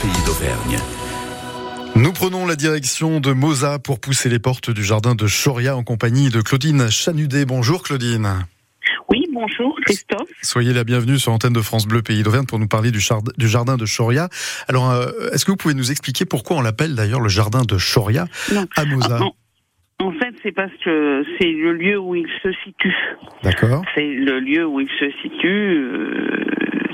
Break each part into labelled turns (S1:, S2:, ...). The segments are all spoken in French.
S1: pays d'Auvergne.
S2: Nous prenons la direction de Moza pour pousser les portes du jardin de Choria en compagnie de Claudine Chanudet. Bonjour Claudine.
S3: Oui, bonjour Christophe.
S2: Soyez la bienvenue sur l'antenne de France Bleu Pays d'Auvergne pour nous parler du, jardin de Choria. Alors, euh, est-ce que vous pouvez nous expliquer pourquoi on l'appelle d'ailleurs le jardin de Choria à Moza
S3: ah, en fait, c'est parce que c'est le lieu où il se situe.
S2: D'accord.
S3: C'est le lieu où il se situe euh,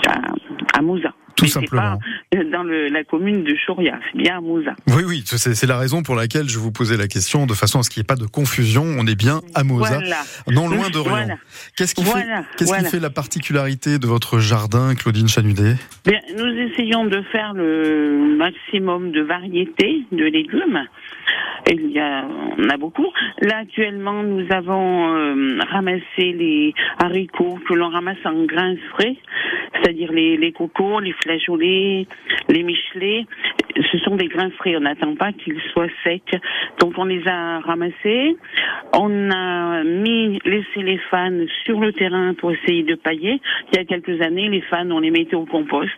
S3: à, à Moza.
S2: Tout simplement.
S3: Dans le, la commune de Choria, c'est bien à Moza.
S2: Oui, oui, c'est la raison pour laquelle je vous posais la question, de façon à ce qu'il n'y ait pas de confusion. On est bien à Moza, non loin de Rien. Qu'est-ce qui, fait, qu'est-ce qui fait la particularité de votre jardin, Claudine Chanudet?
S3: Bien, Nous essayons de faire le maximum de variétés de légumes. Il y a, on a beaucoup. Là, actuellement, nous avons euh, ramassé les haricots que l'on ramasse en grains frais, c'est-à-dire les, les les flageolets, les michelets. Ce sont des grains frais. On n'attend pas qu'ils soient secs. Donc, on les a ramassés. On a mis, laissé les fans sur le terrain pour essayer de pailler. Il y a quelques années, les fans, on les mettait au compost.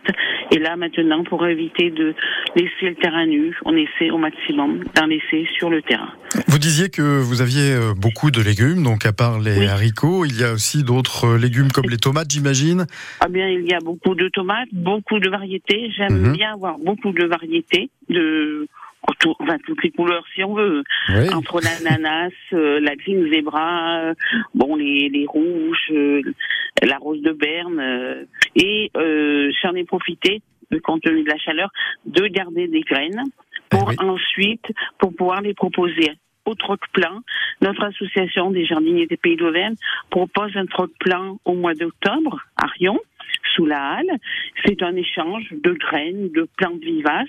S3: Et là, maintenant, pour éviter de laisser le terrain nu, on essaie au maximum d'en laisser sur le terrain.
S2: Vous disiez que vous aviez euh, beaucoup de légumes, donc à part les haricots, il y a aussi d'autres euh, légumes comme les tomates, j'imagine
S3: Ah bien, il y a beaucoup de tomates, beaucoup de variétés. J'aime mhm. bien avoir beaucoup de variétés, de enfin toutes les couleurs si on veut. Entre l'ananas, euh, la green zebra, bon les, les rouges, la rose de Berne, et j'en ai profité compte tenu de la chaleur, de garder des graines pour eh ensuite pour pouvoir les proposer au troc plein. Notre association des jardiniers des Pays d'Auvergne propose un troc plein au mois d'octobre à Rion C'est un échange de graines, de plantes vivaces.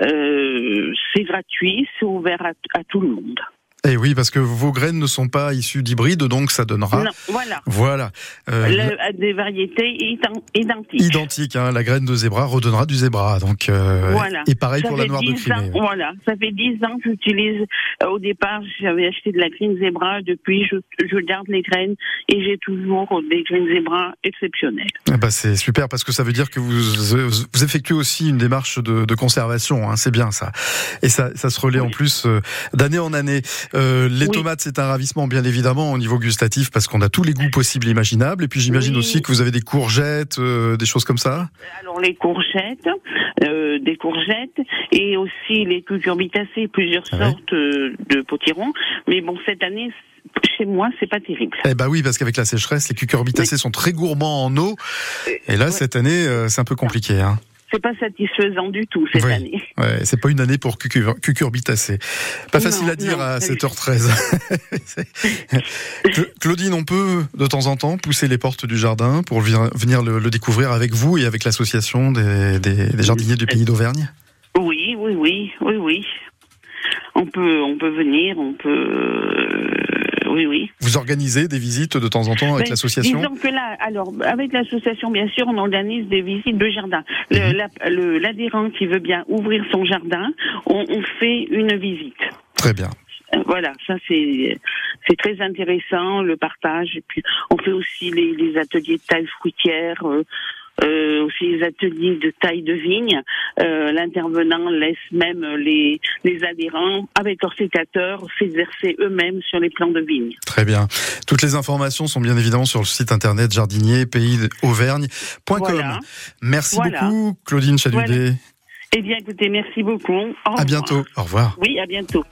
S3: Euh, c'est gratuit, c'est ouvert à tout le monde.
S2: Eh oui, parce que vos graines ne sont pas issues d'hybrides, donc ça donnera.
S3: Non, voilà.
S2: Voilà.
S3: Euh, des variétés identiques.
S2: Identiques. Hein, la graine de zébra redonnera du zébra. Donc, euh,
S3: voilà.
S2: Et pareil pour la noire de Crimée.
S3: Voilà. Ça fait 10 ans que j'utilise. Euh, au départ, j'avais acheté de la graine zébra. Depuis, je, je garde les graines et j'ai toujours des graines zébra exceptionnelles.
S2: Ben, c'est super parce que ça veut dire que vous, vous effectuez aussi une démarche de, de conservation. Hein, c'est bien ça. Et ça, ça se relaie en plus euh, d'année en année. Euh, les tomates, c'est un ravissement, bien évidemment, au niveau gustatif, parce qu'on a tous les goûts possibles et imaginables. Et puis j'imagine aussi que vous avez des courgettes, euh, des choses comme ça.
S3: Alors les courgettes, euh, des courgettes, et aussi les cucurbitacées, plusieurs ah sortes de potirons. Mais bon, cette année, chez moi, c'est pas terrible.
S2: Eh bah oui, parce qu'avec la sécheresse, les cucurbitacées sont très gourmands en eau. Et là, cette année, c'est un peu compliqué. Hein
S3: c'est pas satisfaisant du tout cette année.
S2: Ouais, c'est pas une année pour cucurbitacées. Pas facile à dire à 7h13. Claudine, on peut de temps en temps pousser les portes du jardin pour venir le, découvrir avec vous et avec l'association des, des, jardiniers du pays d'Auvergne?
S3: Oui, oui, oui, oui, oui. On peut, on peut venir, on peut oui, oui.
S2: Vous organisez des visites de temps en temps avec l'association
S3: Disons que là, alors, avec l'association, bien sûr, on organise des visites de jardin. Mhm. L'adhérent qui veut bien ouvrir son jardin, on, fait une visite.
S2: Très bien.
S3: Voilà, ça c'est c'est très intéressant le partage et puis on fait aussi les, ateliers de taille fruitière. Euh, aussi les ateliers de taille de vigne. Euh, L'intervenant laisse même les, les adhérents, avec leur sécateur, s'exercer eux-mêmes sur les plants de vigne.
S2: Très bien. Toutes les informations sont bien évidemment sur le site internet jardinier pays auvergne.com. Merci beaucoup, Claudine Chaludet.
S3: Eh bien, écoutez, merci beaucoup.
S2: à bientôt. Au revoir.
S3: Oui, à bientôt.